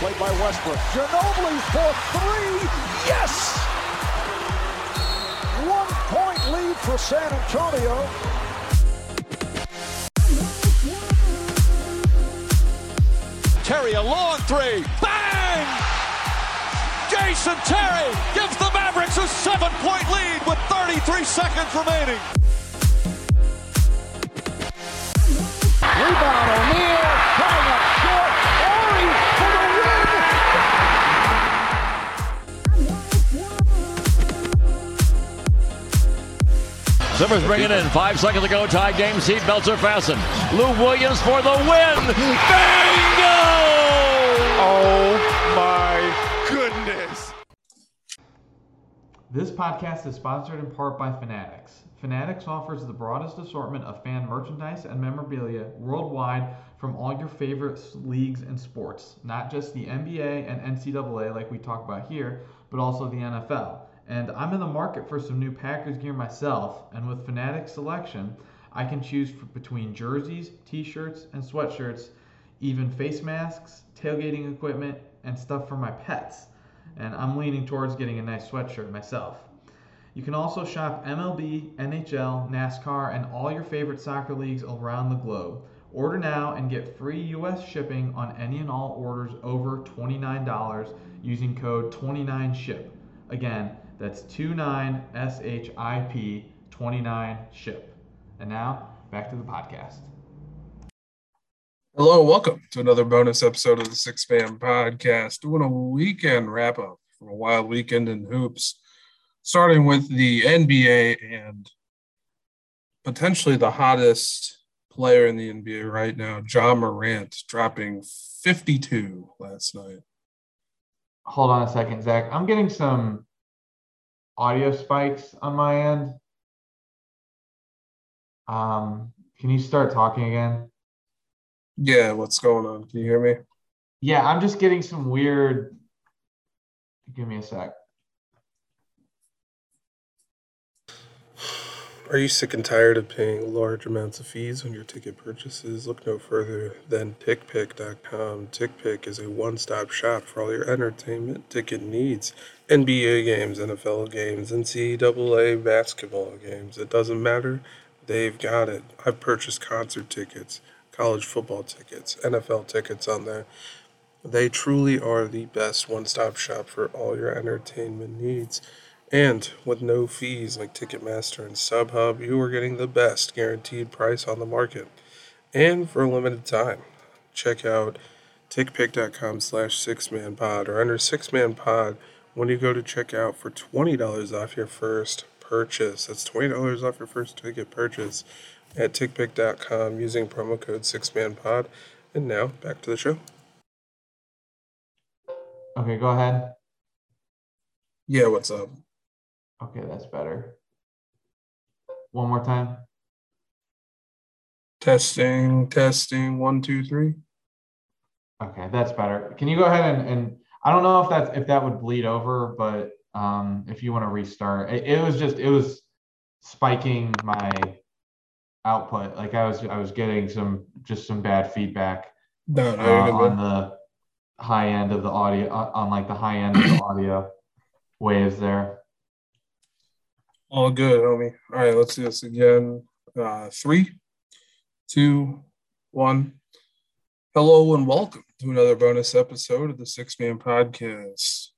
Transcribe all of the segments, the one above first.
Played by Westbrook. Ginobili for three. Yes! One point lead for San Antonio. Terry, a long three. Bang! Jason Terry gives the Mavericks a seven point lead with 33 seconds remaining. Rebound O'Neal, Simmons bringing in. Five seconds to go. Tie game. Seat belts are fastened. Lou Williams for the win. Bingo! Oh my goodness. This podcast is sponsored in part by Fanatics. Fanatics offers the broadest assortment of fan merchandise and memorabilia worldwide from all your favorite leagues and sports, not just the NBA and NCAA like we talk about here, but also the NFL. And I'm in the market for some new Packers gear myself, and with Fanatics selection, I can choose between jerseys, t-shirts, and sweatshirts, even face masks, tailgating equipment, and stuff for my pets. And I'm leaning towards getting a nice sweatshirt myself. You can also shop MLB, NHL, NASCAR, and all your favorite soccer leagues around the globe. Order now and get free US shipping on any and all orders over $29 using code 29SHIP. Again, that's 29SHIP 29SHIP. And now, back to the podcast. Hello, and welcome to another bonus episode of the Six Man Podcast. Doing a weekend wrap up from a wild weekend in hoops, starting with the NBA and potentially the hottest player in the NBA right now, Ja Morant, dropping 52 last night. Hold on a second, Zach. I'm getting some audio spikes on my end. Um, can you start talking again? Yeah, what's going on? Can you hear me? Yeah, I'm just getting some weird. Give me a sec. Are you sick and tired of paying large amounts of fees on your ticket purchases? Look no further than TickPick.com. TickPick is a one stop shop for all your entertainment ticket needs NBA games, NFL games, NCAA basketball games. It doesn't matter, they've got it. I've purchased concert tickets, college football tickets, NFL tickets on there. They truly are the best one stop shop for all your entertainment needs. And with no fees like Ticketmaster and StubHub, you are getting the best guaranteed price on the market. And for a limited time, check out tickpick.com slash sixmanpod or enter sixmanpod when you go to checkout for $20 off your first purchase. That's $20 off your first ticket purchase at tickpick.com using promo code sixmanpod. And now back to the show. Okay, go ahead. Yeah, what's up? Okay, that's better. One more time. Testing, testing, one, two, three. Okay, that's better. Can you go ahead and, and I don't know if that's if that would bleed over, but um, if you want to restart, it, it was just it was spiking my output. Like I was I was getting some just some bad feedback No, no, uh, on the high end of the audio on on, like the high end of the audio waves there. All good, homie. All right, let's do this again. Uh, three, two, one. Hello and welcome to another bonus episode of the Six Man Podcast.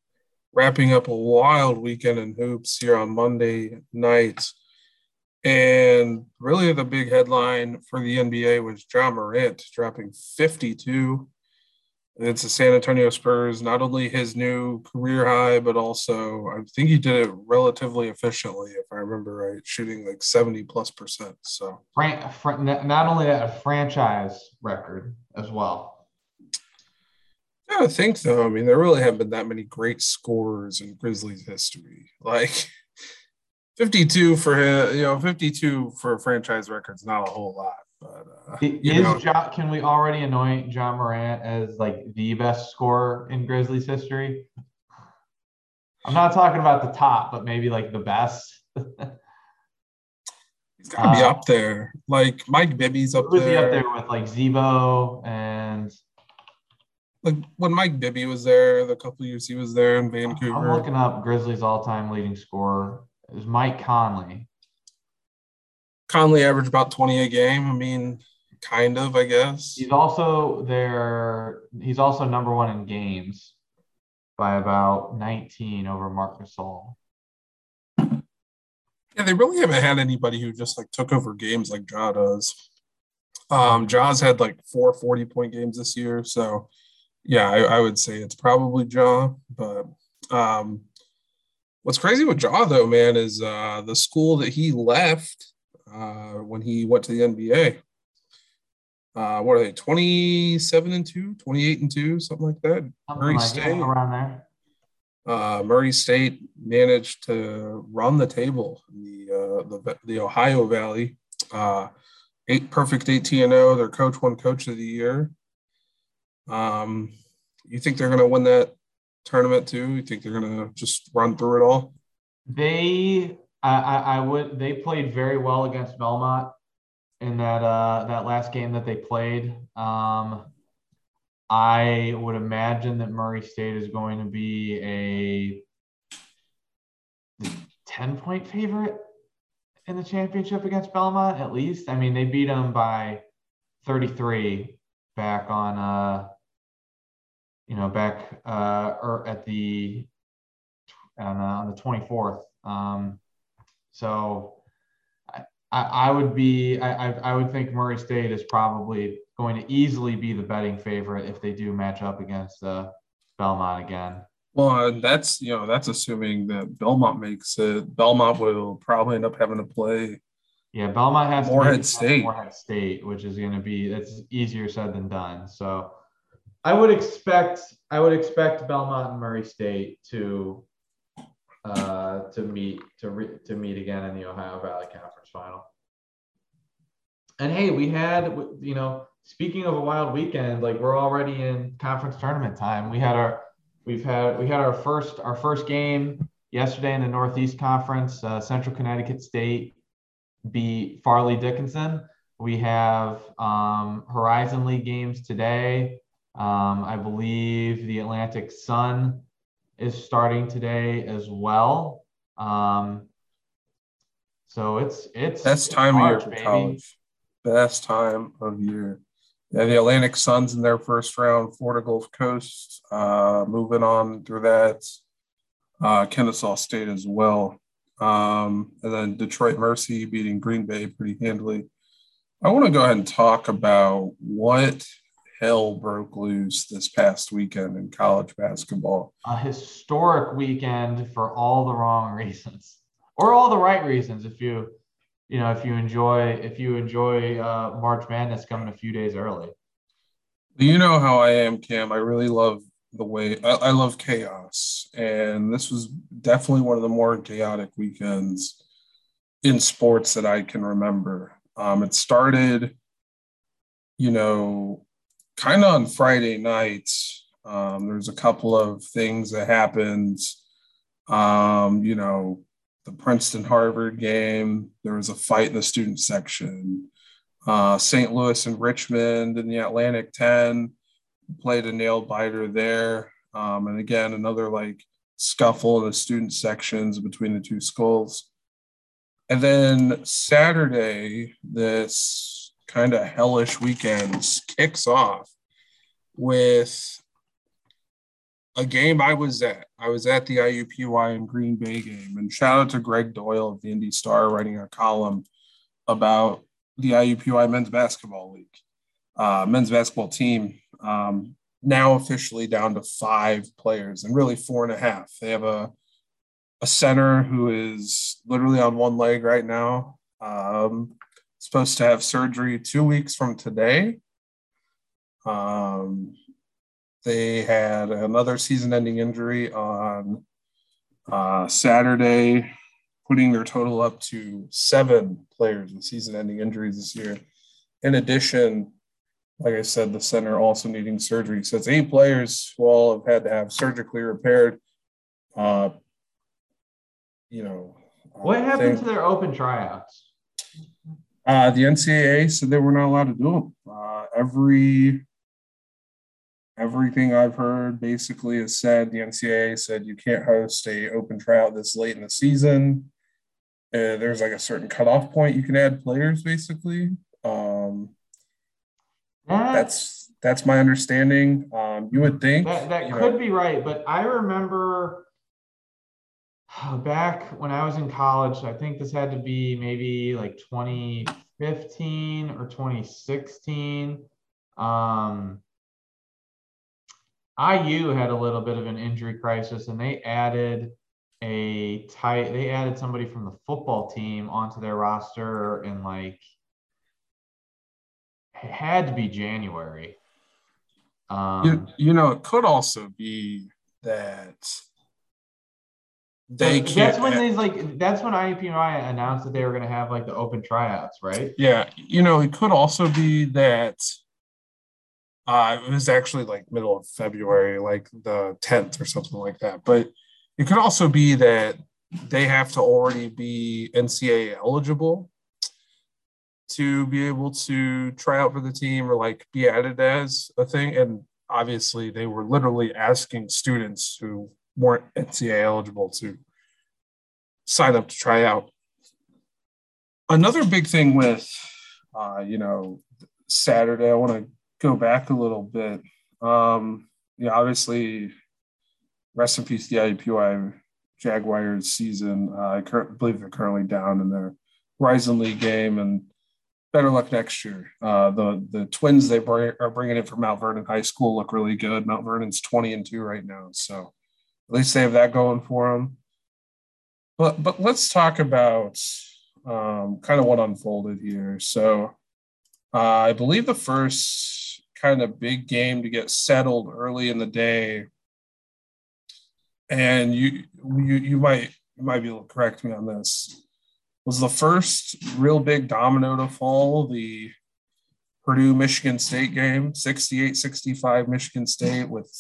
Wrapping up a wild weekend in hoops here on Monday night. And really, the big headline for the NBA was Ja Morant dropping 52. It's the San Antonio Spurs, not only his new career high, but also I think he did it relatively efficiently, if I remember right, shooting like 70 plus percent. So not only that, a franchise record as well. I think though. I mean, there really haven't been that many great scores in Grizzlies history. Like 52 for him, you know, 52 for a franchise record's not a whole lot. But uh, Is know, John, can we already anoint Ja Morant as like the best scorer in Grizzlies history? I'm not talking about the top, but maybe like the best. he's got to be uh, up there. Like Mike Bibby's up there. up there with like Z-Bo and like when Mike Bibby was there, the couple years he was there in Vancouver. I'm looking up Grizzlies all-time leading scorer. Was Mike Conley. Conley averaged about 20 a game. I mean, kind of, I guess. He's also there. He's also number one in games by about 19 over Marc Gasol. Yeah, they really haven't had anybody who just like took over games like Ja does. Um, Ja's had like four 40 point games this year. So yeah, I, I would say it's probably Ja. But um, what's crazy with Ja though, man, is uh, the school that he left uh, when he went to the NBA. Uh, what are they? 27 and 2, 28 and 2, something like that. Something Murray like State. around there. Uh, Murray State managed to run the table in the uh, the, the Ohio Valley. Uh, eight perfect 18 and 0. Their coach won Coach of the Year. Um, you think they're going to win that tournament too? You think they're going to just run through it all? They, I, I, I would. They played very well against Belmont in that uh, that last game that they played. Um, I would imagine that Murray State is going to be a 10 point favorite in the championship against Belmont, at least. I mean, they beat them by 33 back on, uh, you know, back uh, or at the on, uh, on the 24th. Um, so I, I, would be, I, I, would think Murray State is probably going to easily be the betting favorite if they do match up against uh, Belmont again. Well, that's you know that's assuming that Belmont makes it. Belmont will probably end up having to play. Yeah, Belmont has Morehead State. Morehead State, which is going to be that's easier said than done. So I would expect I would expect Belmont and Murray State to uh, to meet to re, to meet again in the Ohio Valley Conference Final. And hey, we had you know speaking of a wild weekend, like we're already in conference tournament time. We had our we've had we had our first our first game yesterday in the Northeast Conference. Uh, Central Connecticut State beat Fairleigh Dickinson. We have um, Horizon League games today. Um, I believe the Atlantic Sun is starting today as well. Um, so it's it's Best time of year for baby. college. Best time of year. Yeah, the Atlantic Suns in their first round, Florida Gulf Coast, uh, moving on through that. Uh, Kennesaw State as well. Um, and then Detroit Mercy beating Green Bay pretty handily. I want to go ahead and talk about what hell broke loose this past weekend in college basketball. a historic weekend for all the wrong reasons or all the right reasons if you you know if you enjoy if you enjoy uh, march madness coming a few days early You know how I am, Cam. I really love the way I, I love chaos. And this was definitely one of the more chaotic weekends in sports that I can remember. Um, it started, you know, kind of on Friday nights. Um, there's a couple of things that happened. Um, you know, the Princeton Harvard game, there was a fight in the student section uh, St. Louis and Richmond in the Atlantic 10 played a nail biter there. Um, and again, another like scuffle in the student sections between the two schools. And then Saturday, this kind of hellish weekends kicks off with a game I was at. I was at the IUPUI and Green Bay game. And shout out to Gregg Doyel of the Indy Star writing a column about the IUPUI men's basketball league, uh, men's basketball team, um, now officially down to five players and really four and a half. They have a a center who is literally on one leg right now. Um, supposed to have surgery two weeks from today. Um, they had another season-ending injury on uh, Saturday putting their total up to seven players with season-ending injuries this year. In addition, like I said, the center also needing surgery. So it's eight players who all have had to have surgically repaired. Uh, you know, what uh, happened to their open tryouts uh, the NCAA said they were not allowed to do them. Uh, every everything I've heard basically is said the NCAA said you can't host a open tryout this late in the season. Uh, there's like a certain cutoff point you can add players basically. Um, that's that's my understanding. Um, you would think that, that could know, be right, but I remember back when I was in college, I think this had to be maybe like 2015 or 2016. Um, IU had a little bit of an injury crisis and they added a tight they added somebody from the football team onto their roster in like it had to be January. Um, you, you know, it could also be that they that's when they like that's when IUPUI announced that they were going to have like the open tryouts, right? Yeah, you know, it could also be that uh, it was actually like middle of February, like the 10th or something like that. But it could also be that they have to already be NCAA eligible to be able to try out for the team or like be added as a thing. And obviously, they were literally asking students who weren't NCAA eligible to sign up to try out. Another big thing with, uh, you know, Saturday, I want to go back a little bit. Um, yeah, obviously, rest in peace, the IUPUI Jaguars season. Uh, I cur- believe they're currently down in their Horizon League game, and better luck next year. Uh, the the twins they are bringing in from Mount Vernon High School look really good. Mount Vernon's twenty and two right now, so at least they have that going for them. But but let's talk about um, kind of what unfolded here. So uh, I believe the first kind of big game to get settled early in the day. And you you you might you might be able to correct me on this. Was the first real big domino to fall the Purdue Michigan State game, 68-65 Michigan State with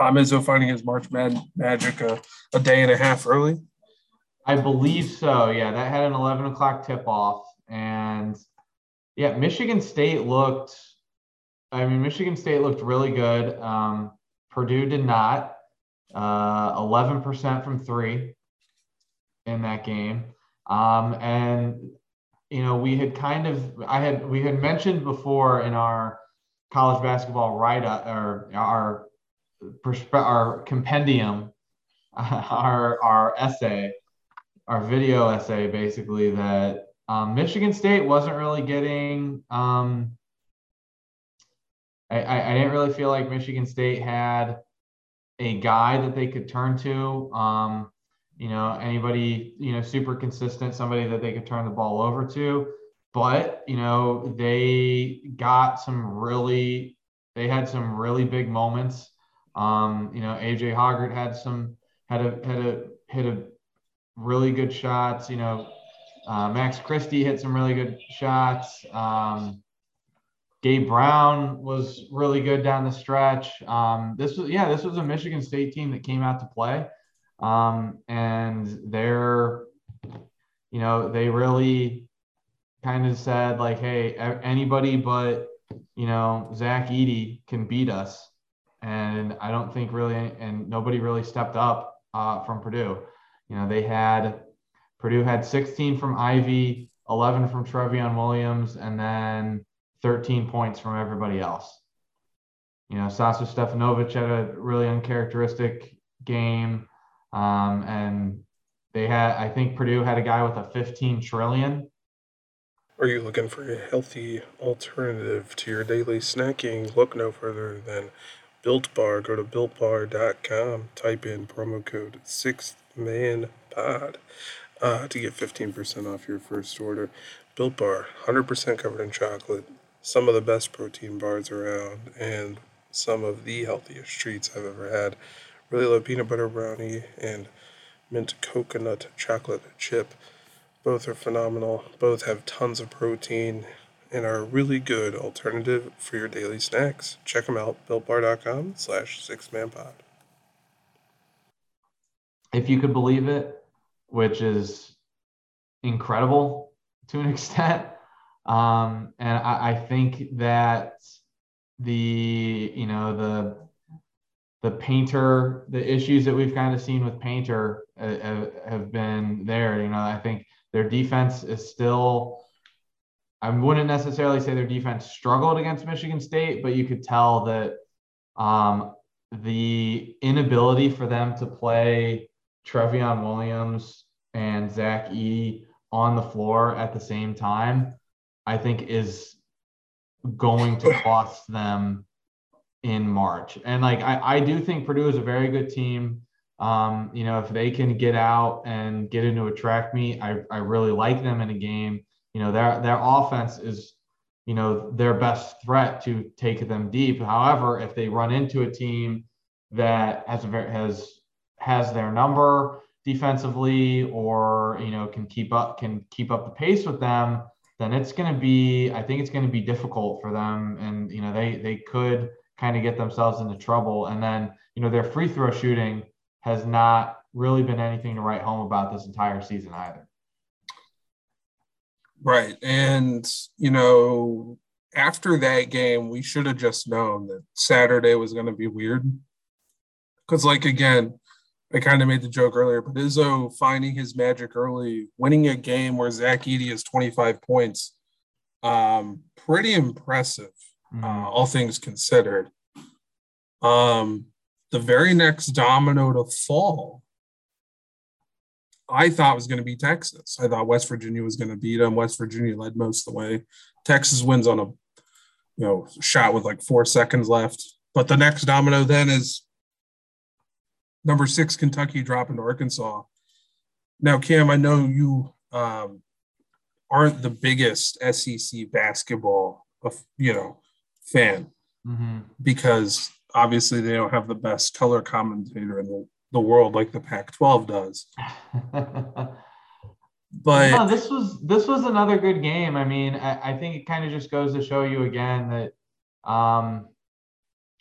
Tom Izzo finding his March Mad- Magic a, a day and a half early? I believe so. Yeah, that had an 11 o'clock tip off. And yeah, Michigan State looked I mean, Michigan State looked really good. Um, Purdue did not. Uh, 11% from three in that game. Um, and, you know, we had kind of, I had, we had mentioned before in our college basketball write up or our, our compendium, our, our essay, our video essay, basically, that um, Michigan State wasn't really getting, um, I, I, I didn't really feel like Michigan State had a guy that they could turn to. Um, you know, anybody, you know, super consistent, somebody that they could turn the ball over to. But, you know, they got some really, they had some really big moments. Um, you know, AJ Hoggard had some, had a, had a, hit a really good shots. You know, uh, Max Christie hit some really good shots. Um, Gabe Brown was really good down the stretch. Um, this was yeah, this was a Michigan State team that came out to play, um, and they're, you know, they really kind of said like, hey, anybody but you know Zach Edey can beat us, and I don't think really, and nobody really stepped up uh, from Purdue. You know, they had Purdue had 16 from Ivey, 11 from Trevion Williams, and then 13 points from everybody else. You know, Sasha Stefanovic had a really uncharacteristic game. Um, and they had, I think Purdue had a guy with a 15 trillion. Are you looking for a healthy alternative to your daily snacking? Look no further than Built Bar. Go to builtbar.com, type in promo code 6manpod uh, to get 15% off your first order. Built Bar, 100% covered in chocolate, some of the best protein bars around and some of the healthiest treats I've ever had. Really love peanut butter brownie and mint coconut chocolate chip. Both are phenomenal. Both have tons of protein and are a really good alternative for your daily snacks. Check them out, builtbar.com slash sixmanpod. If you could believe it, which is incredible to an extent, um, and I, I, think that the you know the the painter the issues that we've kind of seen with painter uh, have been there you know i think their defense is still i wouldn't necessarily say their defense struggled against michigan state but you could tell that um, the inability for them to play trevion williams and zach e on the floor at the same time i think is going to cost them in March. And like I, I do think Purdue is a very good team. Um, you know, if they can get out and get into a track meet, I, I really like them in a game. You know, their their offense is, you know, their best threat to take them deep. However, if they run into a team that has a very has has their number defensively or you know can keep up can keep up the pace with them then it's going to be i think it's going to be difficult for them and you know they they could kind of get themselves into trouble. And then, you know, their free throw shooting has not really been anything to write home about this entire season either. Right. And, you know, after that game, we should have just known that Saturday was going to be weird. Because, like, again, I kind of made the joke earlier, but Izzo finding his magic early, winning a game where Zach Edey has 25 points, um, pretty impressive mm-hmm. uh, all things considered. Um, the very next domino to fall, I thought was going to be Texas. I thought West Virginia was going to beat them. West Virginia led most of the way. Texas wins on a you know shot with like four seconds left. But the next domino then is number six Kentucky dropping to Arkansas. Now, Cam, I know you um, aren't the biggest SEC basketball, you know, fan mm-hmm. because obviously they don't have the best color commentator in the, the world like the Pac-12 does. but no, this was this was another good game. I mean, I, I think it kind of just goes to show you again that um,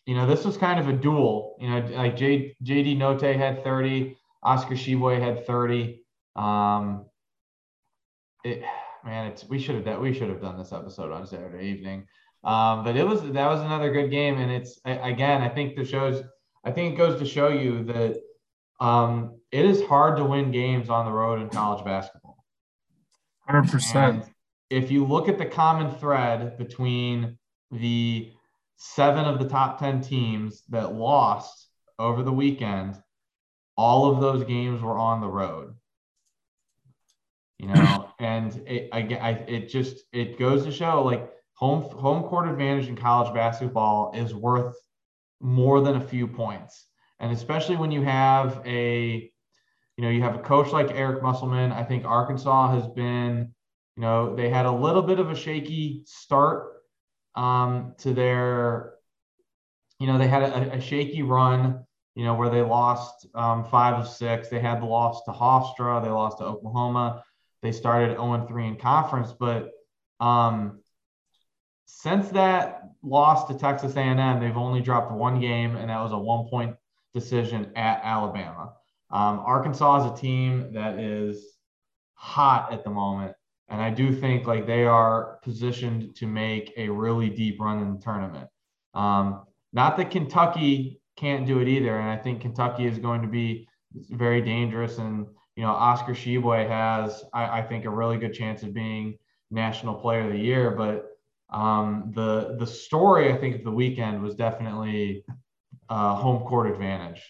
you know, this was kind of a duel. You know, like J, JD Notae had 30, Oscar Tshiebwe had 30. Um, it, man, it's we should have done we should have done this episode on Saturday evening. Um, but it was that was another good game, and it's again I think the shows I think it goes to show you that um, it is hard to win games on the road in college basketball. Hundred percent. If you look at the common thread between the seven of the top ten teams that lost over the weekend, all of those games were on the road you know and it I, I it just it goes to show like home home court advantage in college basketball is worth more than a few points and especially when you have a you know you have a coach like eric musselman i think arkansas has been you know they had a little bit of a shaky start um, to their you know they had a, a, shaky run you know where they lost um, five of six. They had the loss to hofstra. They lost to oklahoma. They started 0-3 in conference. But um, since that loss to Texas A&M, they've only dropped one game, and that was a one-point decision at Alabama. Um, Arkansas is a team that is hot at the moment, and I do think like they are positioned to make a really deep run in the tournament. Um, not that Kentucky can't do it either, and I think Kentucky is going to be very dangerous. And you know, Oscar Tshiebwe has, I, I think, a really good chance of being National Player of the Year, but um, the the story I think of the weekend was definitely uh, home court advantage.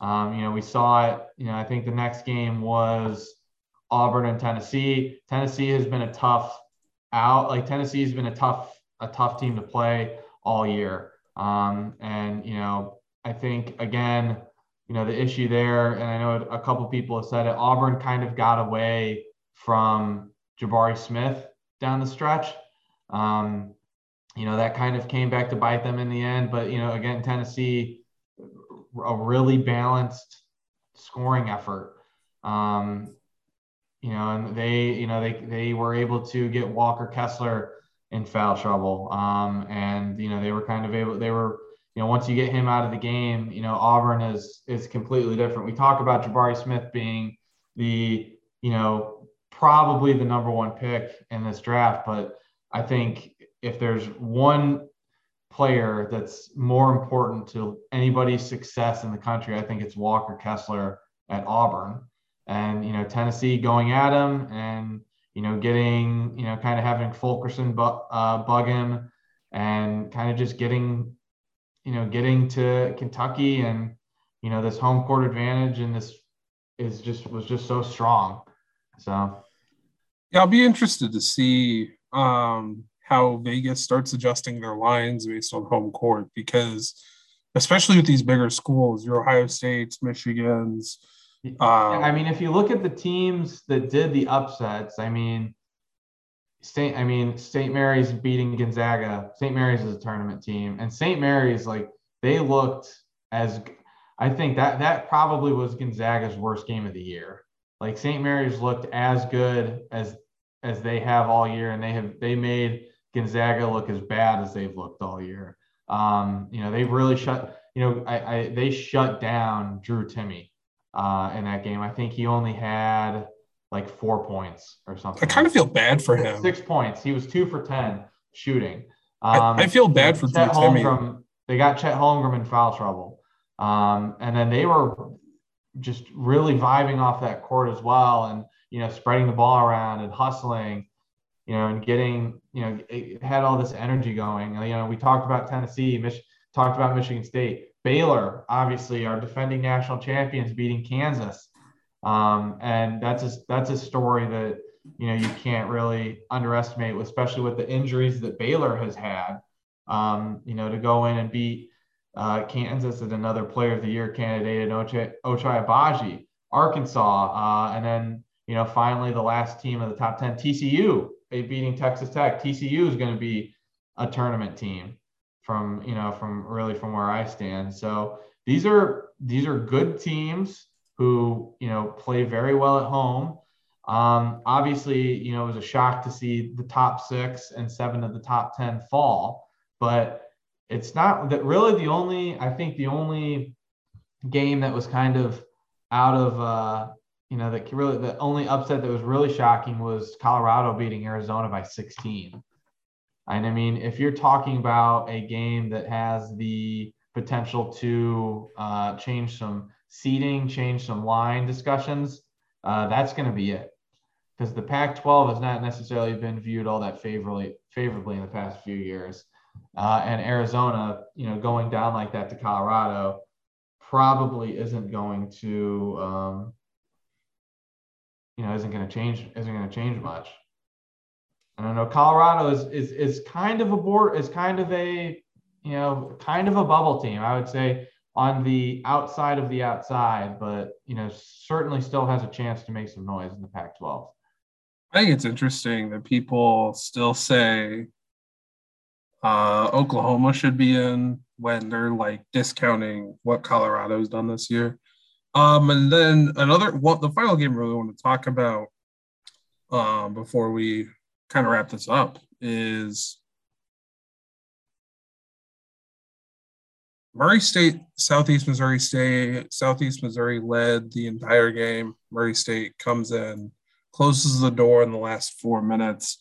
Um, you know, we saw it. You know, I think the next game was Auburn and Tennessee. Tennessee has been a tough out. Like Tennessee has been a tough a tough team to play all year. Um, and you know, I think again, you know, the issue there, and I know a couple people have said it. Auburn kind of got away from Jabari Smith down the stretch. Um, you know, that kind of came back to bite them in the end. But, you know, again, Tennessee, a really balanced scoring effort. Um, you know, and they, you know, they, they were able to get Walker Kessler in foul trouble. Um, and, you know, they were kind of able, they were, you know, once you get him out of the game, you know, Auburn is, is completely different. We talk about Jabari Smith being the, you know, probably the number one pick in this draft, but I think if there's one player that's more important to anybody's success in the country, I think it's Walker Kessler at Auburn. And, you know, Tennessee going at him and, you know, getting, you know, kind of having Fulkerson bu- uh, bug him and kind of just getting, you know, getting to Kentucky and, you know, this home court advantage and this is just was just so strong. So, yeah, I'll be interested to see um, how Vegas starts adjusting their lines based on home court because, especially with these bigger schools, your Ohio States, Michigan's. Um, I mean, if you look at the teams that did the upsets, I mean, St. I mean, St. Mary's beating Gonzaga. St. Mary's is a tournament team, and St. Mary's like they looked as. I think that that probably was Gonzaga's worst game of the year. Like St. Mary's looked as good as as they have all year, and they have they made Gonzaga look as bad as they've looked all year. Um, you know, they really shut. You know, I, I they shut down Drew Timme uh, in that game. I think he only had like four points or something. I kind of feel bad for him. Six points. He was two for ten shooting. Um, I, I, feel bad for Chet Drew Timme. They got Chet Holmgren in foul trouble, um, and then they were just really vibing off that court as well, and you know, spreading the ball around and hustling you know, and getting, you know, it had all this energy going. You know, we talked about Tennessee, Mich- talked about Michigan State, Baylor, obviously, our defending national champions beating Kansas, um, and that's a that's a story that you know you can't really underestimate, especially with the injuries that Baylor has had. Um, you know, to go in and beat uh, Kansas and another Player of the Year candidate in Ochai, Agbaji, Arkansas, uh, and then you know finally the last team of the top ten, TCU, beating Texas Tech. TCU is going to be a tournament team from you know from really from where I stand. So these are these are good teams who you know play very well at home. Um, obviously, you know it was a shock to see the top six and seven of the top ten fall, but it's not that really the only I think the only game that was kind of out of uh, you know, that really the only upset that was really shocking was Colorado beating Arizona by 16. And I mean, if you're talking about a game that has the potential to uh, change some seating, change some line discussions, uh, that's going to be it. Because the Pac-12 has not necessarily been viewed all that favorably favorably in the past few years, uh, and Arizona, you know, going down like that to Colorado probably isn't going to um, you know isn't going to change isn't going to change much. I know Colorado is is is kind of a board is kind of a you know kind of a bubble team. I would say on the outside of the outside, but you know certainly still has a chance to make some noise in the Pac-12. I think it's interesting that people still say uh, Oklahoma should be in when they're like discounting what Colorado's done this year. Um, and then another one, the final game really want to talk about um, before we kind of wrap this up is Murray State, Southeast Missouri State, Southeast Missouri led the entire game. Murray State comes in, closes the door in the last four minutes.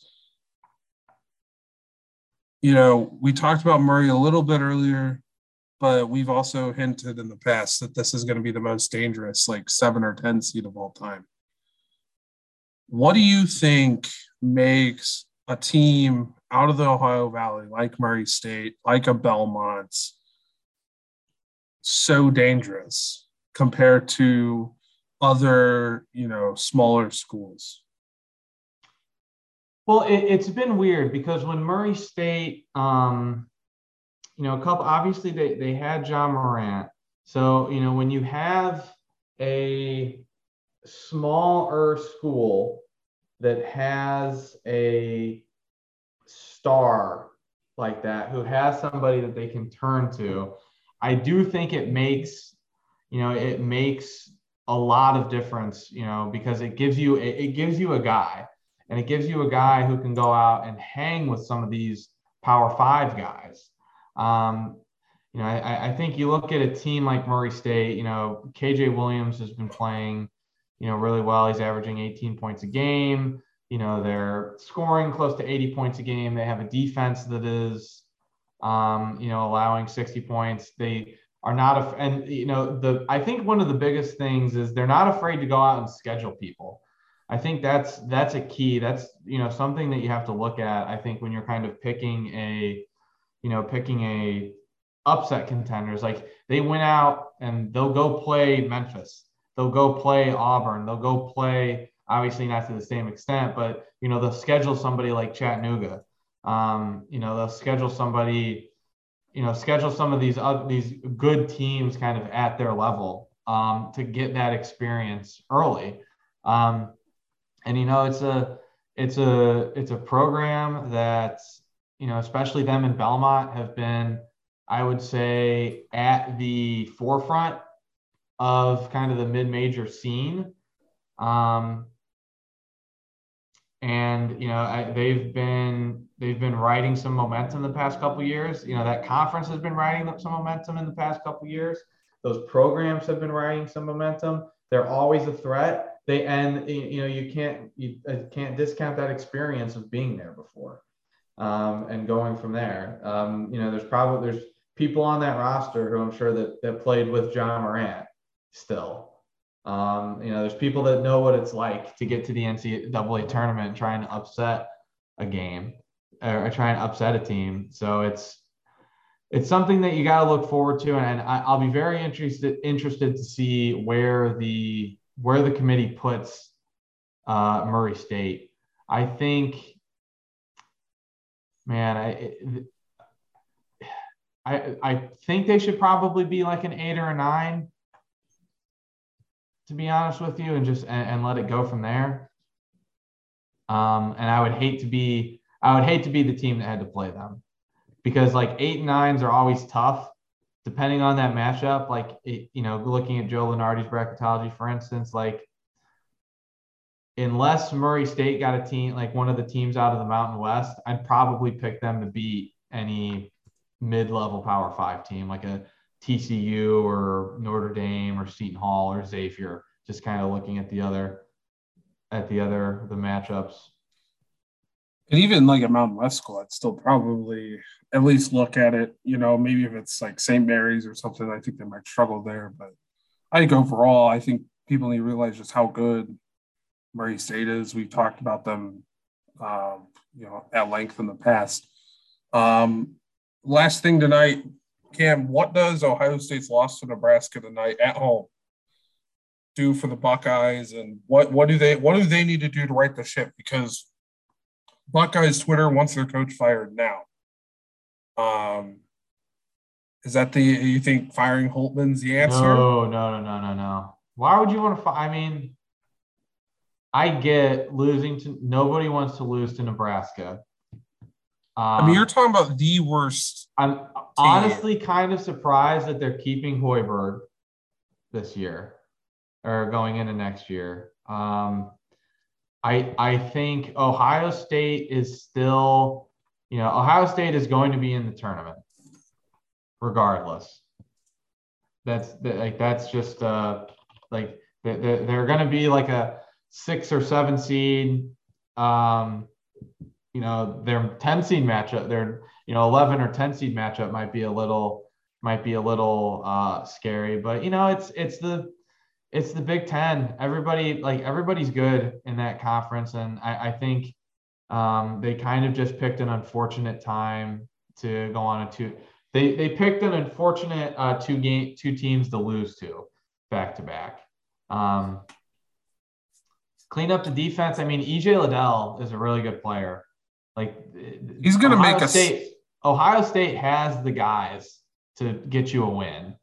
You know, we talked about Murray a little bit earlier but we've also hinted in the past that this is going to be the most dangerous, like seven or 10 seed of all time. What do you think makes a team out of the Ohio Valley, like Murray State, like a Belmont, so dangerous compared to other, you know, smaller schools? Well, it, has been weird because when Murray State, um, you know, a couple, obviously they, they had Ja Morant. So, you know, when you have a smaller school that has a star like that, who has somebody that they can turn to, I do think it makes, you know, it makes a lot of difference, you know, because it gives you, it, it gives you a guy and it gives you a guy who can go out and hang with some of these power five guys um, you know, I, I think you look at a team like Murray State, you know, KJ Williams has been playing, you know, really well. He's averaging 18 points a game. You know, they're scoring close to 80 points a game. They have a defense that is um, you know, allowing 60 points. They are not, a, and you know, the I think one of the biggest things is they're not afraid to go out and schedule people. I think that's that's a key. That's you know something that you have to look at. I think when you're kind of picking a, you know, picking a upset contenders, like they went out and they'll go play Memphis, they'll go play Auburn, they'll go play obviously not to the same extent, but you know they'll schedule somebody like Chattanooga. Um, you know they'll schedule somebody, you know, schedule some of these other these good teams kind of at their level um, to get that experience early. Um, and you know it's a it's a it's a program that you know especially them in Belmont have been I would say at the forefront of kind of the mid-major scene. Um, and you know I, they've been they've been riding some momentum the past couple years. You know that conference has been riding up some momentum in the past couple years. Those programs have been riding some momentum. They're always a threat. They and you know you can't you uh, can't discount that experience of being there before, um, and going from there. Um, you know there's probably there's people on that roster who I'm sure that that played with Ja Morant still um, you know, there's people that know what it's like to get to the NCAA tournament trying to upset a game or trying to upset a team. So it's it's something that you got to look forward to, and I, I, will be very interested interested to see where the where the committee puts uh, Murray State. I think, man, I. I, I think they should probably be like an eight or a nine to be honest with you, and just and, and let it go from there. Um, and I would hate to be I would hate to be the team that had to play them because like eight and nines are always tough depending on that matchup. Like it, you know, looking at Joe Lunardi's bracketology, for instance, like unless Murray State got a team like one of the teams out of the Mountain West, I'd probably pick them to beat any mid-level Power Five team, like a TCU or Notre Dame or Seton Hall or Xavier, just kind of looking at the other at the other the matchups. And even like a Mountain West school, I'd still probably at least look at it. You know, maybe if it's like St. Mary's or something, I think they might struggle there. But I think overall, I think people need to realize just how good Murray State is. We've talked about them, um, you know, at length in the past. Um, last thing tonight, Cam, what does Ohio State's loss to Nebraska tonight at home do for the Buckeyes, and what what do they what do they need to do to right the ship? Because Buckeyes Twitter wants their coach fired now. Um, is that the you think firing Holtmann's the answer? No, no, no, no, no, no. Why would you want to? I mean, I get losing to nobody wants to lose to Nebraska. Um, I mean, you're um, talking about the worst. I'm team. honestly kind of surprised that they're keeping Hoiberg this year or going into next year. Um, I I think Ohio State is still, you know, Ohio State is going to be in the tournament, regardless. That's like that's just uh like they're, they're going to be like a six or seven seed. Um, you know their 10 seed matchup their you know 11 or 10 seed matchup might be a little might be a little uh scary but you know it's it's the it's the big 10 everybody like everybody's good in that conference and i, I think um, they kind of just picked an unfortunate time to go on a two they they picked an unfortunate uh, two game two teams to lose to back to back um, clean up the defense i mean ej liddell is a really good player like he's going to make a State, Ohio State has the guys to get you a win.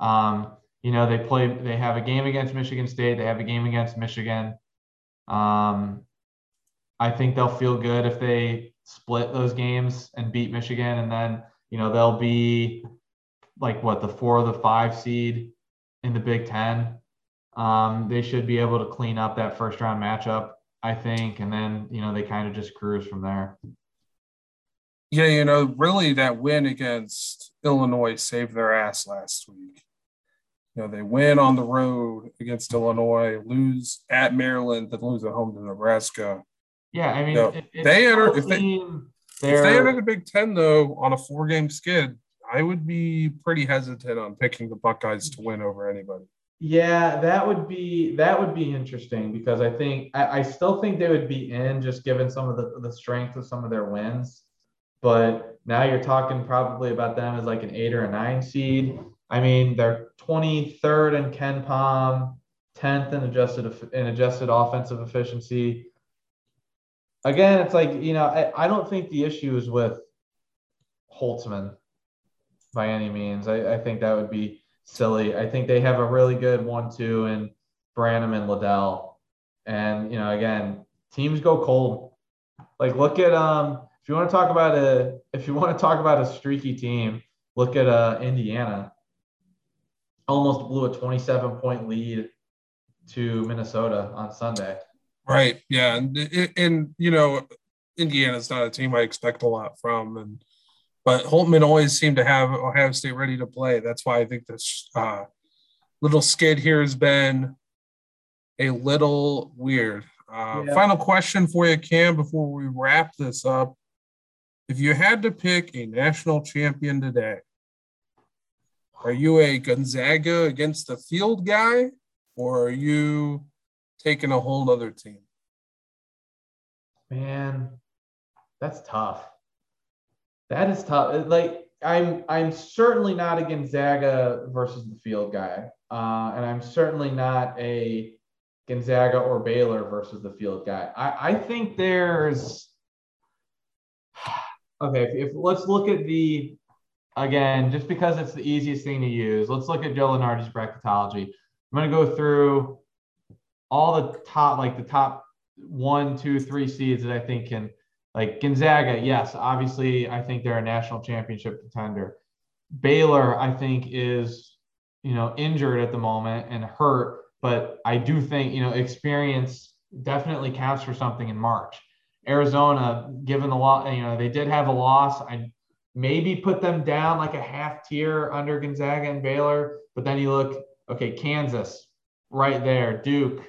Um, you know, they play. They have a game against Michigan State. They have a game against Michigan. Um, I think they'll feel good if they split those games and beat Michigan, and then you know they'll be like what the four or the five seed in the Big Ten. Um, they should be able to clean up that first round matchup I think, and then you know they kind of just cruise from there. Yeah, you know, really that win against Illinois saved their ass last week. You know, they win on the road against Illinois, lose at Maryland, then lose at home to Nebraska. Yeah, I mean, know, it, they enter if they If they in the Big Ten though on a four game skid, I would be pretty hesitant on picking the Buckeyes to win over anybody. Yeah, that would be that would be interesting because I think I, I still think they would be in just given some of the, the strength of some of their wins. But now you're talking probably about them as like an eight or a nine seed. I mean, they're 23rd in Palm 10th in adjusted in adjusted offensive efficiency. Again, it's like, you know, I, I don't think the issue is with Holtmann by any means. I, I think that would be silly. I think they have a really good one-two in Branham and Liddell. And, you know, again, teams go cold. Like look at um if you want to talk about a if you want to talk about a streaky team, look at uh Indiana. Almost blew a 27 point lead to Minnesota on Sunday. Right. Yeah. And, and you know, Indiana's not a team I expect a lot from. And, but Holtmann always seemed to have Ohio State ready to play. That's why I think this uh, little skid here has been a little weird. Uh, yeah. Final question for you, Cam, before we wrap this up. If you had to pick a national champion today, are you a Gonzaga against the field guy, or are you taking a whole other team? Man, that's tough. That is tough. Like I'm, I'm certainly not a Gonzaga versus the field guy, uh, and I'm certainly not a Gonzaga or Baylor versus the field guy. I, I think there's okay. If, if let's look at the again, just because it's the easiest thing to use, let's look at Joe Lunardi's bracketology. I'm to go through all the top, like the top one, two, three seeds that I think can, like Gonzaga. Yes, obviously, I think they're a national championship contender. Baylor, I think, is you know injured at the moment and hurt, but I do think you know experience definitely counts for something in March. Arizona, given the law, you know they did have a loss. I maybe put them down like a half tier under Gonzaga and Baylor. But then you look, okay, Kansas right there, Duke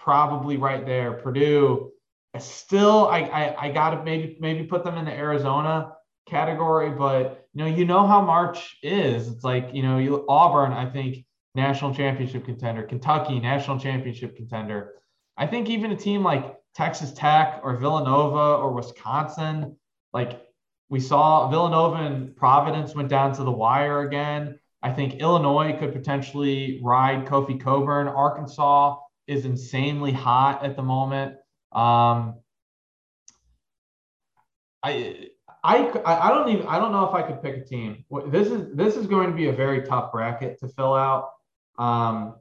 probably right there, Purdue. Still, I I, I got to maybe maybe put them in the Arizona category, but you know you know how March is. It's like you know you Auburn, I think national championship contender, Kentucky national championship contender. I think even a team like Texas Tech or Villanova or Wisconsin, like we saw Villanova and Providence went down to the wire again. I think Illinois could potentially ride Kofi Cockburn. Arkansas is insanely hot at the moment. Um, I, I, I don't even I don't know if I could pick a team. This is this is going to be a very tough bracket to fill out. Um,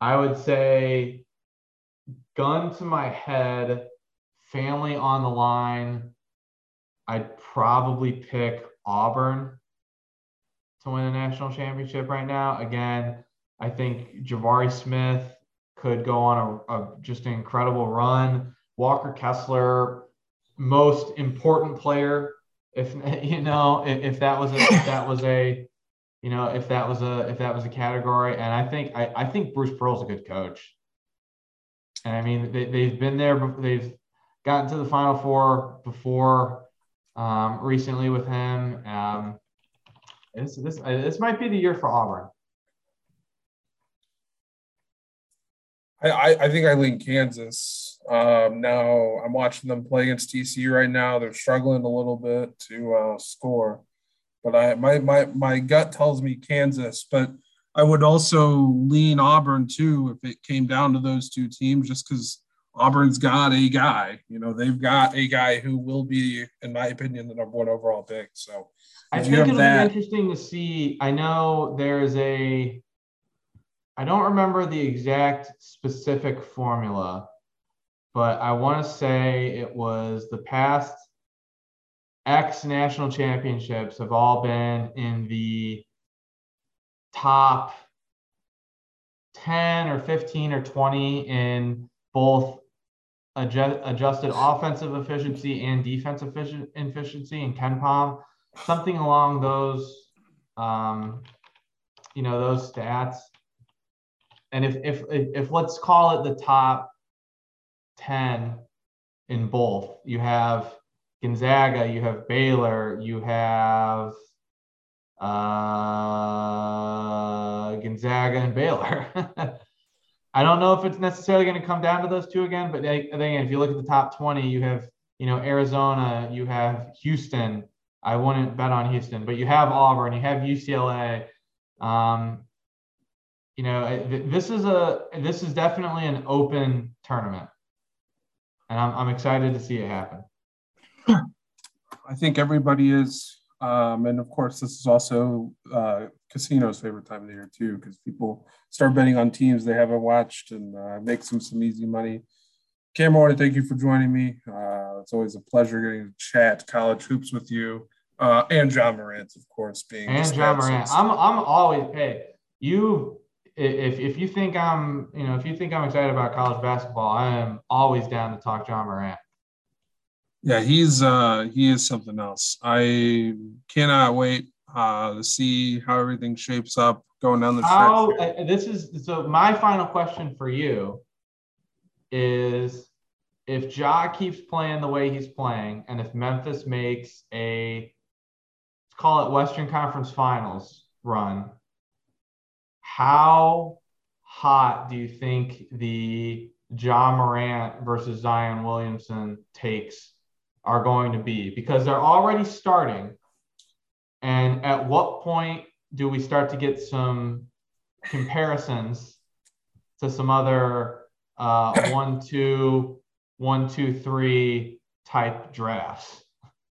I would say, gun to my head, family on the line. I'd probably pick Auburn to win a national championship right now. Again, I think Jabari Smith could go on a, a just an incredible run. Walker Kessler, most important player. If you know, if, if that was a, if that was a, you know, if that was a if that was a category, and I think I, I think Bruce Pearl's a good coach. And I mean, they, they've been there. They've gotten to the Final Four before um, recently with him. Um, this this this might be the year for Auburn. I, I think I lean Kansas. Um, now I'm watching them play against TCU right now. They're struggling a little bit to uh, score, but I my my my gut tells me Kansas. But I would also lean Auburn too if it came down to those two teams, just because Auburn's got a guy. You know, they've got a guy who will be, in my opinion, the number one overall pick. So I think it'll that, be interesting to see. I know there's a, I don't remember the exact specific formula, but I want to say it was the past X national championships have all been in the top 10 or 15 or 20 in both adjust, adjusted offensive efficiency and defensive efficiency in KenPom, something along those, um, you know, those stats. And if, if, if, let's call it the top 10 in both, you have Gonzaga, you have Baylor, you have uh, Gonzaga and Baylor. I don't know if it's necessarily going to come down to those two again, but I, I think if you look at the top 20, you have, you know, Arizona, you have Houston. I wouldn't bet on Houston, but you have Auburn, you have UCLA. Um, you know, this is a this is definitely an open tournament, and I'm I'm excited to see it happen. I think everybody is, um, and of course, this is also uh, casino's favorite time of the year too, because people start betting on teams they haven't watched and uh, make some some easy money. Cam, I want to thank you for joining me. Uh, it's always a pleasure getting to chat college hoops with you, uh, and Ja Morant, of course, being and Ja Morant. I'm I'm always hey you if if you think I'm you know if you think I'm excited about college basketball, I am always down to talk Ja Morant. Yeah, he's uh he is something else. I cannot wait uh to see how everything shapes up going down the how, stretch. Uh, this is so my final question for you is if Ja keeps playing the way he's playing, and if Memphis makes a call it Western Conference Finals run, how hot do you think the Ja Morant versus Zion Williamson takes are going to be? Because they're already starting. And at what point do we start to get some comparisons to some other uh, one, two, one, two, three type drafts?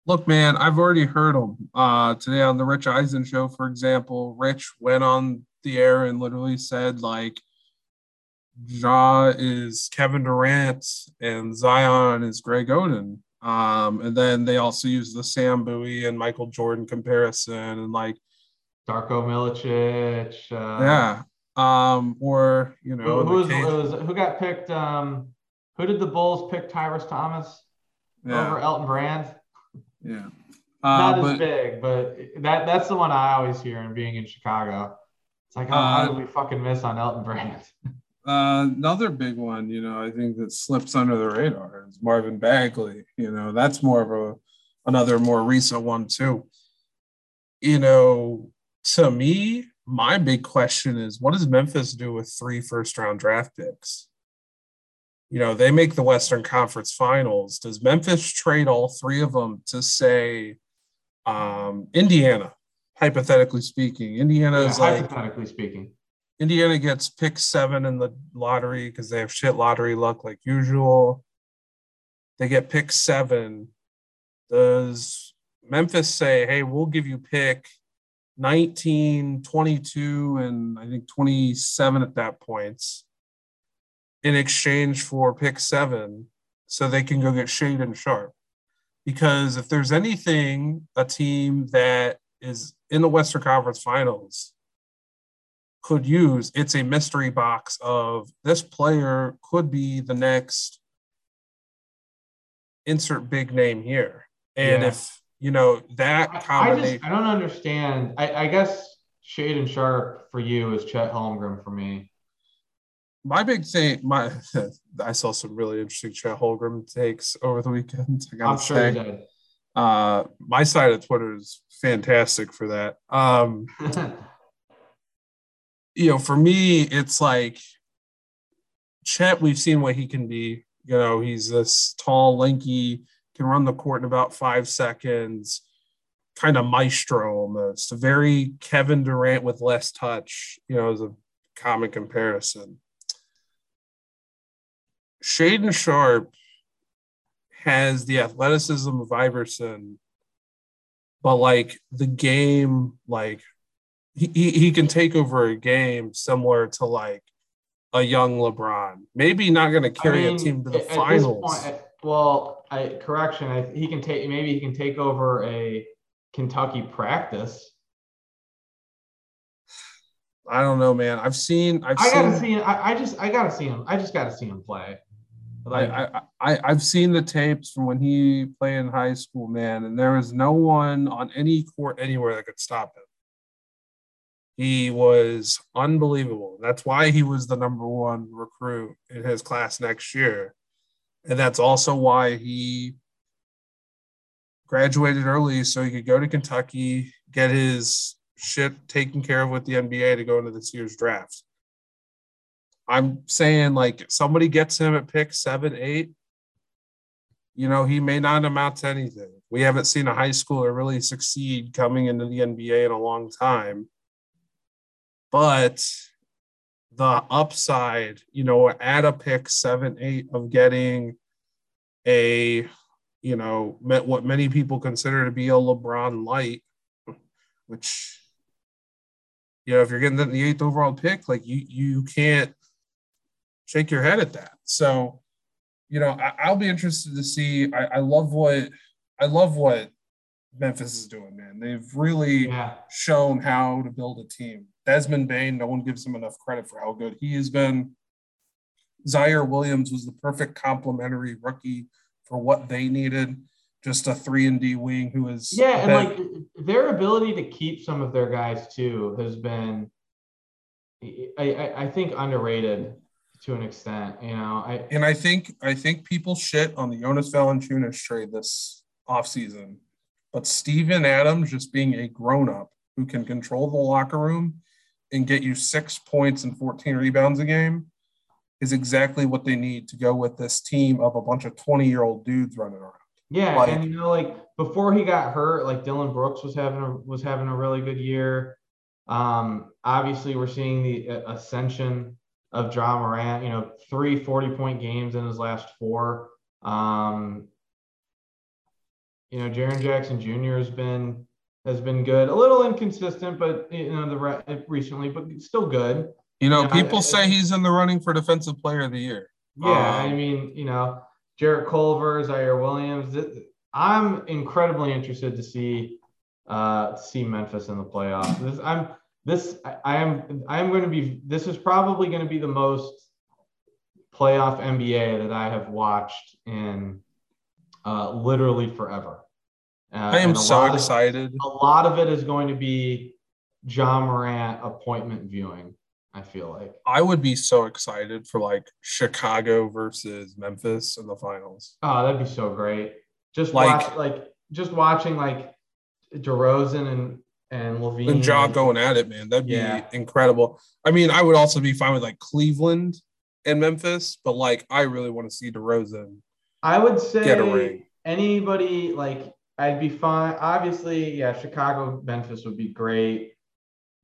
Look, man, I've already heard them uh, today on the Rich Eisen show, for example. Rich went on the air and literally said like Ja is Kevin Durant and Zion is Greg Oden. Um, and then they also use the Sam Bowie and Michael Jordan comparison and like Darko Milicic. Uh, yeah. Um, or you know, who, who, was, was, who got picked? Um, who did the Bulls pick? Tyrus Thomas yeah. over Elton Brand. Yeah. Uh, Not but, as big, but that that's the one I always hear in being in Chicago. It's like, oh, uh, how did we fucking miss on Elton Brand? Uh, another big one, you know, I think that slips under the radar is Marvin Bagley. You know, that's more of a another more recent one too. You know, to me, my big question is what does Memphis do with three first round draft picks? You know, they make the Western Conference Finals. Does Memphis trade all three of them to say um, Indiana? Hypothetically speaking. Indiana yeah, is like hypothetically speaking. Indiana gets pick seven in the lottery because they have shit lottery luck like usual. They get pick seven. Does Memphis say, hey, we'll give you pick 19, 22, and I think 27 at that point in exchange for pick seven so they can go get Shaedon Sharpe? Because if there's anything, a team that is in the Western Conference Finals could use. It's a mystery box of this player could be the next insert big name here. And yeah. if you know that combination, I, just, I don't understand. I, I guess and Sharpe for you is Chet Holmgren for me. My big thing, my I saw some really interesting Chet Holmgren takes over the weekend. I gotta I'm sure say. Uh, my side of Twitter is fantastic for that. Um, you know, for me, it's like Chet, we've seen what he can be. You know, he's this tall, lanky, can run the court in about five seconds, kind of maestro almost. A very Kevin Durant with less touch, you know, as a common comparison. Shaedon Sharpe has the athleticism of Iverson, but like the game, like he, he can take over a game similar to like a young LeBron. Maybe not going to carry I mean, a team to the finals. Point, well, I, correction, I, he can take maybe he can take over a Kentucky practice. I don't know, man. I've seen. I've I gotta see. I, I just. I gotta see him. I just gotta see him play. Like I, I, I've seen the tapes from when he played in high school, man, and there was no one on any court anywhere that could stop him. He was unbelievable. That's why he was the number one recruit in his class next year. And that's also why he graduated early so he could go to Kentucky, get his shit taken care of with the NBA to go into this year's draft. I'm saying like somebody gets him at pick seven, eight, you know, he may not amount to anything. We haven't seen a high schooler really succeed coming into the NBA in a long time. But the upside, you know, at a pick seven, eight of getting a, you know, what many people consider to be a LeBron light, which, you know, if you're getting the eighth overall pick, like you, you can't shake your head at that. So, you know, I, will be interested to see. I, I, love what I love what Memphis is doing, man. They've really yeah. shown how to build a team. Desmond Bane, no one gives him enough credit for how good he has been. Ziaire Williams was the perfect complementary rookie for what they needed. Just a three and D wing who is yeah, and like their ability to keep some of their guys too has been, I, I, I think underrated to an extent. You know, I and I think I think people shit on the Jonas Valanciunas trade this offseason, but Steven Adams just being a grown up who can control the locker room and get you six points and 14 rebounds a game is exactly what they need to go with this team of a bunch of 20 year old dudes running around. Yeah, like, and you know, like before he got hurt, like Dillon Brooks was having a was having a really good year. Um, obviously, we're seeing the uh, ascension of Ja Morant, you know, three 40 point games in his last four. Um, you know, Jaren Jackson Jr. has been has been good, a little inconsistent, but you know, the re- recently, but still good. You know, people I, say he's in the running for defensive player of the year. Yeah, um, I mean, you know, Jarrett Culver, Ziaire Williams. I'm incredibly interested to see uh see Memphis in the playoffs. This, I'm this I, I am I am going to be this is probably going to be the most playoff NBA that I have watched in uh, literally forever. Uh, I am so excited. A lot of it is going to be Ja Morant appointment viewing. I feel like I would be so excited for like Chicago versus Memphis in the finals. Oh, that'd be so great. Just like watch, like just watching like DeRozan and and LaVine. And Ja going at it, man. That'd be yeah. incredible. I mean, I would also be fine with like Cleveland and Memphis, but like I really want to see DeRozan. I would say anybody like I'd be fine. Obviously, yeah, Chicago, Memphis would be great.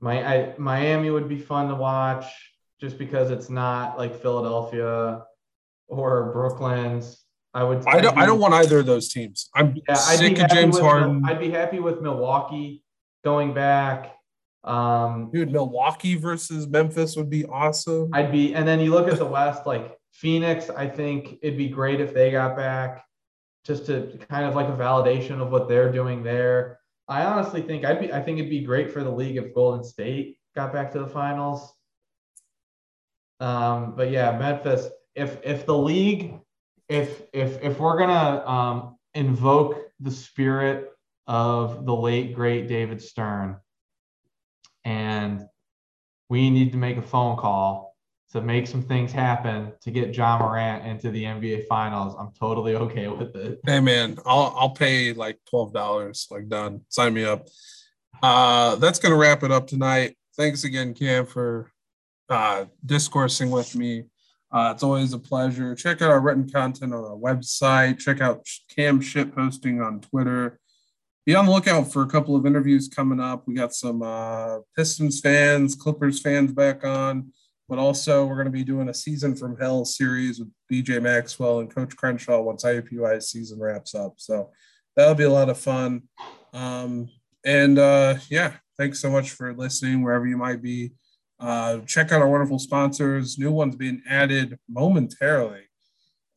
My I, Miami would be fun to watch just because it's not like Philadelphia or Brooklyn's. I would. I don't. Be, I don't want either of those teams. I'm yeah, sick of James with, Harden. I'd be happy with Milwaukee going back. Um, Dude, Milwaukee versus Memphis would be awesome. I'd be, and then you look at the West, like Phoenix. I think it'd be great if they got back, just to kind of like a validation of what they're doing there. I honestly think I'd be, I think it'd be great for the league if Golden State got back to the finals. Um, but yeah, Memphis. If if the league, if if if we're gonna um, invoke the spirit of the late great David Stern. And we need to make a phone call to make some things happen to get Ja Morant into the NBA finals. I'm totally okay with it. Hey man, I'll I'll pay like twelve dollars. Like done. Sign me up. Uh that's gonna wrap it up tonight. Thanks again, Cam, for uh discoursing with me. Uh, it's always a pleasure. Check out our written content on our website. Check out Cam shit posting on Twitter be on the lookout for a couple of interviews coming up. We got some uh, Pistons fans, Clippers fans back on, but also we're going to be doing a season from hell series with BJ Maxwell and Coach Crenshaw once IUPUI's season wraps up. So that'll be a lot of fun. Um, and uh, yeah, thanks so much for listening wherever you might be. Uh, check out our wonderful sponsors, new ones being added momentarily,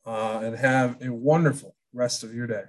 uh, and have a wonderful rest of your day.